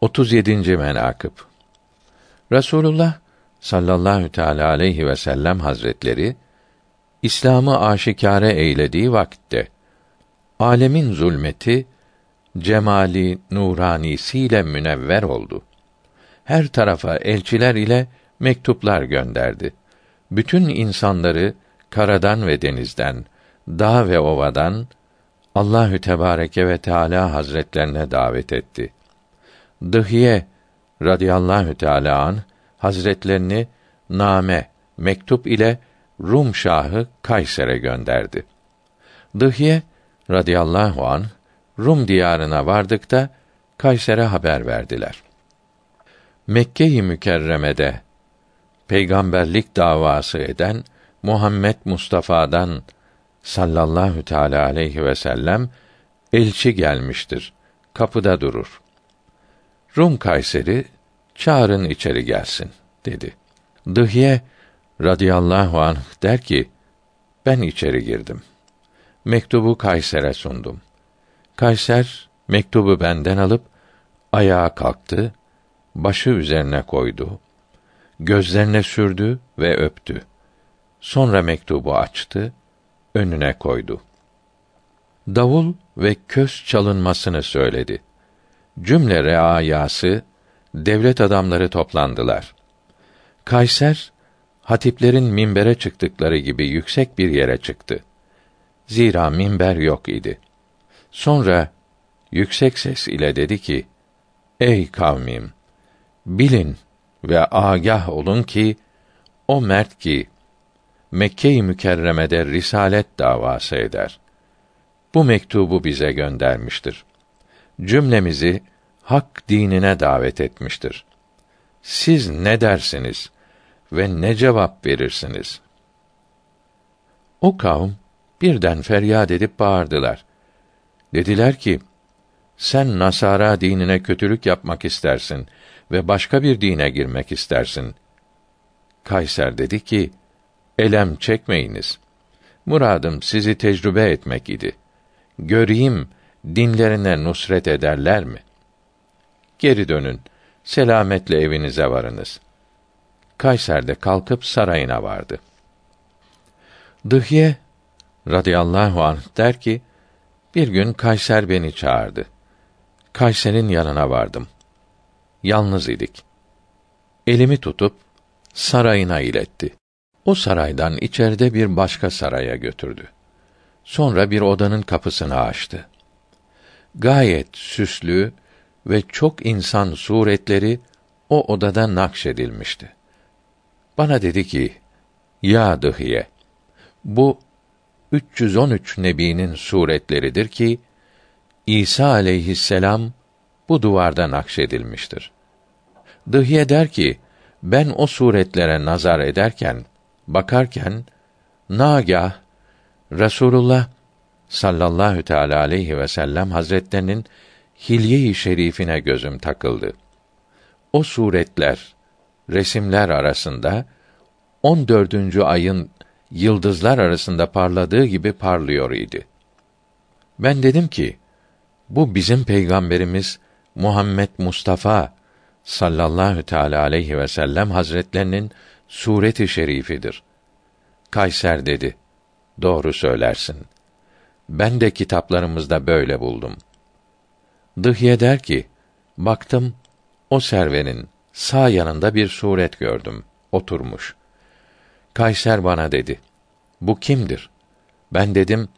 37. menakıb Rasulullah sallallahu teala aleyhi ve sellem hazretleri İslam'ı aşikare eylediği vakitte alemin zulmeti cemali nuranisiyle münevver oldu. Her tarafa elçiler ile mektuplar gönderdi. Bütün insanları karadan ve denizden, dağ ve ovadan Allahü Tebareke ve Teala Hazretlerine davet etti. Dıhiye radıyallahu teala an Hazretlerini name mektup ile Rum şahı Kayser'e gönderdi. Dıhiye radıyallahu an Rum diyarına vardıkta Kayser'e haber verdiler. Mekke-i Mükerreme'de peygamberlik davası eden Muhammed Mustafa'dan sallallahu teala aleyhi ve sellem elçi gelmiştir. Kapıda durur. Rum Kayseri çağırın içeri gelsin dedi. Dıhye radıyallahu anh der ki ben içeri girdim. Mektubu Kayser'e sundum. Kayser mektubu benden alıp ayağa kalktı, başı üzerine koydu, gözlerine sürdü ve öptü. Sonra mektubu açtı, önüne koydu. Davul ve kös çalınmasını söyledi. Cümle reayası, devlet adamları toplandılar. Kayser, hatiplerin minbere çıktıkları gibi yüksek bir yere çıktı. Zira minber yok idi. Sonra yüksek ses ile dedi ki: Ey kavmim, bilin ve agah olun ki o mert ki Mekke-i Mükerreme'de risalet davası eder. Bu mektubu bize göndermiştir. Cümlemizi hak dinine davet etmiştir. Siz ne dersiniz ve ne cevap verirsiniz? O kavm birden feryat edip bağırdılar. Dediler ki: Sen Nasara dinine kötülük yapmak istersin ve başka bir dine girmek istersin. Kayser dedi ki: Elem çekmeyiniz. Muradım sizi tecrübe etmek idi. Göreyim dinlerine nusret ederler mi? Geri dönün. Selametle evinize varınız. Kayser de kalkıp sarayına vardı. Dıhye radıyallahu anh der ki, bir gün Kayser beni çağırdı. Kayser'in yanına vardım. Yalnız idik. Elimi tutup sarayına iletti. O saraydan içeride bir başka saraya götürdü. Sonra bir odanın kapısını açtı. Gayet süslü ve çok insan suretleri o odada nakşedilmişti. Bana dedi ki: "Ya Dıhiye, bu 313 nebinin suretleridir ki İsa aleyhisselam bu duvarda nakşedilmiştir." Dıhiye der ki: "Ben o suretlere nazar ederken bakarken nagah Resulullah sallallahu teala aleyhi ve sellem hazretlerinin hilye-i şerifine gözüm takıldı. O suretler, resimler arasında 14. ayın yıldızlar arasında parladığı gibi parlıyor idi. Ben dedim ki, bu bizim peygamberimiz Muhammed Mustafa sallallahu teala aleyhi ve sellem hazretlerinin sureti şerifidir. Kayser dedi. Doğru söylersin. Ben de kitaplarımızda böyle buldum. Dıhye der ki, baktım, o servenin sağ yanında bir suret gördüm, oturmuş. Kayser bana dedi, bu kimdir? Ben dedim,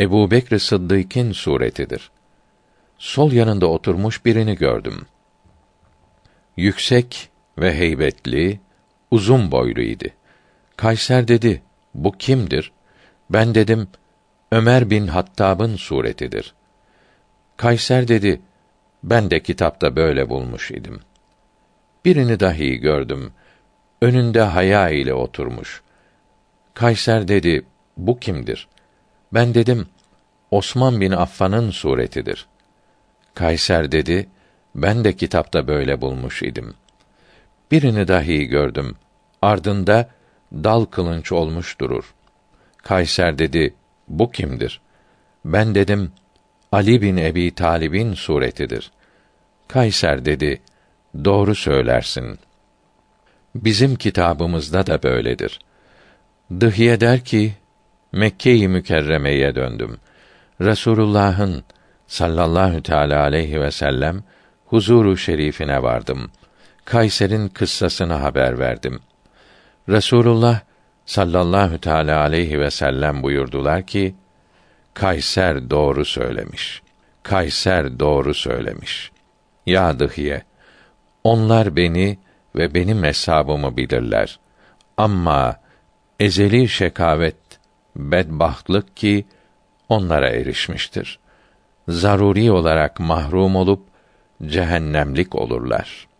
Ebu Bekr Sıddık'ın suretidir. Sol yanında oturmuş birini gördüm. Yüksek ve heybetli, uzun boyluydu. Kayser dedi, bu kimdir? Ben dedim, Ömer bin Hattab'ın suretidir. Kayser dedi, ben de kitapta böyle bulmuş idim. Birini dahi gördüm. Önünde haya ile oturmuş. Kayser dedi, bu kimdir? Ben dedim, Osman bin Affan'ın suretidir. Kayser dedi, ben de kitapta böyle bulmuş idim. Birini dahi gördüm. Ardında dal kılınç olmuş durur. Kayser dedi, bu kimdir? Ben dedim, Ali bin Ebi Talib'in suretidir. Kayser dedi, doğru söylersin. Bizim kitabımızda da böyledir. Dıhiye der ki, Mekke-i Mükerreme'ye döndüm. Resulullah'ın sallallahu teala aleyhi ve sellem huzuru şerifine vardım. Kayser'in kıssasını haber verdim. Resulullah sallallahu teala aleyhi ve sellem buyurdular ki Kayser doğru söylemiş. Kayser doğru söylemiş. Ya Dıhiye, onlar beni ve benim hesabımı bilirler. Ama ezeli şekavet, bedbahtlık ki onlara erişmiştir. Zaruri olarak mahrum olup cehennemlik olurlar.''